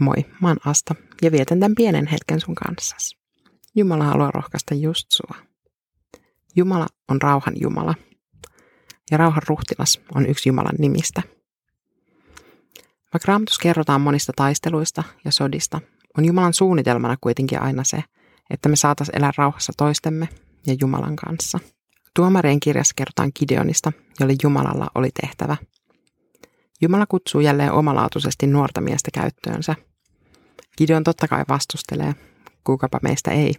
Moi, mä oon Asta ja vietän tämän pienen hetken sun kanssas. Jumala haluaa rohkaista just sua. Jumala on rauhan Jumala. Ja rauhan ruhtinas on yksi Jumalan nimistä. Vaikka raamatus kerrotaan monista taisteluista ja sodista, on Jumalan suunnitelmana kuitenkin aina se, että me saatas elää rauhassa toistemme ja Jumalan kanssa. Tuomarien kirjassa kerrotaan Gideonista, jolle Jumalalla oli tehtävä. Jumala kutsuu jälleen omalaatuisesti nuorta miestä käyttöönsä. Gideon totta kai vastustelee, kukapa meistä ei,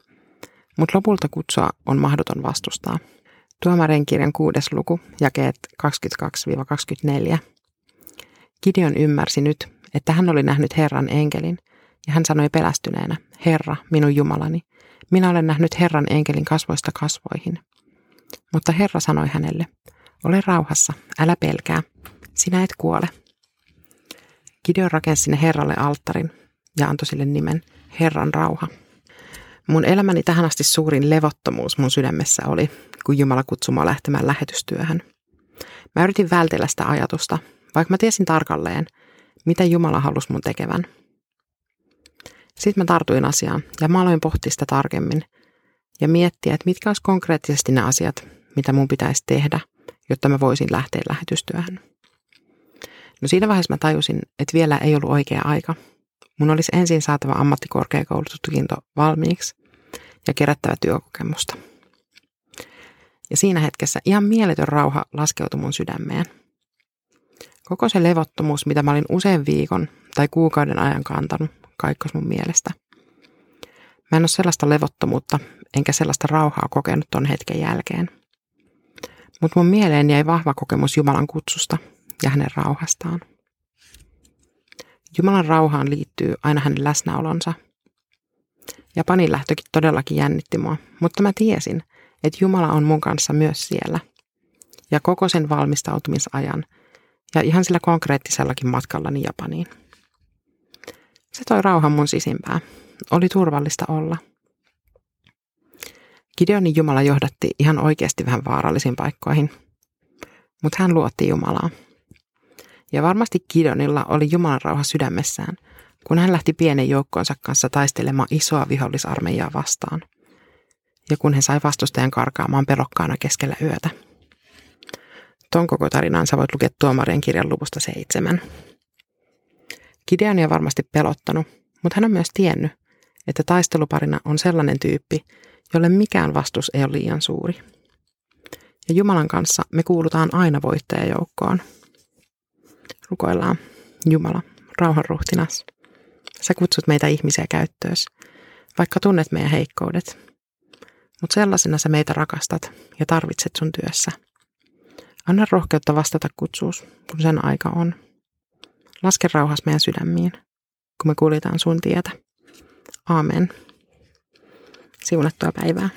mutta lopulta kutsua on mahdoton vastustaa. Tuomarien kirjan kuudes luku, jakeet 22-24. Gideon ymmärsi nyt, että hän oli nähnyt Herran enkelin, ja hän sanoi pelästyneenä, Herra, minun Jumalani, minä olen nähnyt Herran enkelin kasvoista kasvoihin. Mutta Herra sanoi hänelle, ole rauhassa, älä pelkää, sinä et kuole. Gideon rakensi sinne Herralle alttarin ja antoi sille nimen Herran rauha. Mun elämäni tähän asti suurin levottomuus mun sydämessä oli, kun Jumala kutsui lähtemään lähetystyöhön. Mä yritin vältellä sitä ajatusta, vaikka mä tiesin tarkalleen, mitä Jumala halusi mun tekevän. Sitten mä tartuin asiaan ja mä aloin pohtia sitä tarkemmin ja miettiä, että mitkä olisi konkreettisesti ne asiat, mitä mun pitäisi tehdä, jotta mä voisin lähteä lähetystyöhön. No siinä vaiheessa mä tajusin, että vielä ei ollut oikea aika. Mun olisi ensin saatava ammattikorkeakoulututkinto valmiiksi ja kerättävä työkokemusta. Ja siinä hetkessä ihan mieletön rauha laskeutui mun sydämeen. Koko se levottomuus, mitä mä olin usein viikon tai kuukauden ajan kantanut, kaikkos mun mielestä. Mä en ole sellaista levottomuutta, enkä sellaista rauhaa kokenut ton hetken jälkeen. Mutta mun mieleen jäi vahva kokemus Jumalan kutsusta ja hänen rauhastaan. Jumalan rauhaan liittyy aina hänen läsnäolonsa. Japanin lähtökin todellakin jännitti mua, mutta mä tiesin, että Jumala on mun kanssa myös siellä. Ja koko sen valmistautumisajan ja ihan sillä konkreettisellakin matkallani Japaniin. Se toi rauhan mun sisimpää. Oli turvallista olla. Gideonin Jumala johdatti ihan oikeasti vähän vaarallisiin paikkoihin, mutta hän luotti Jumalaa. Ja varmasti Gideonilla oli Jumalan rauha sydämessään, kun hän lähti pienen joukkoonsa kanssa taistelemaan isoa vihollisarmeijaa vastaan. Ja kun he sai vastustajan karkaamaan pelokkaana keskellä yötä. Ton koko tarinaan sä voit lukea tuomarien kirjan luvusta seitsemän. Gideon on varmasti pelottanut, mutta hän on myös tiennyt, että taisteluparina on sellainen tyyppi, jolle mikään vastus ei ole liian suuri. Ja Jumalan kanssa me kuulutaan aina voittajajoukkoon. Rukoillaan. Jumala, rauhanruhtinas. Sä kutsut meitä ihmisiä käyttöös, vaikka tunnet meidän heikkoudet. Mutta sellaisena sä meitä rakastat ja tarvitset sun työssä. Anna rohkeutta vastata kutsuus, kun sen aika on. Laske rauhas meidän sydämiin, kun me kuljetaan sun tietä. Aamen. Siunattua päivää.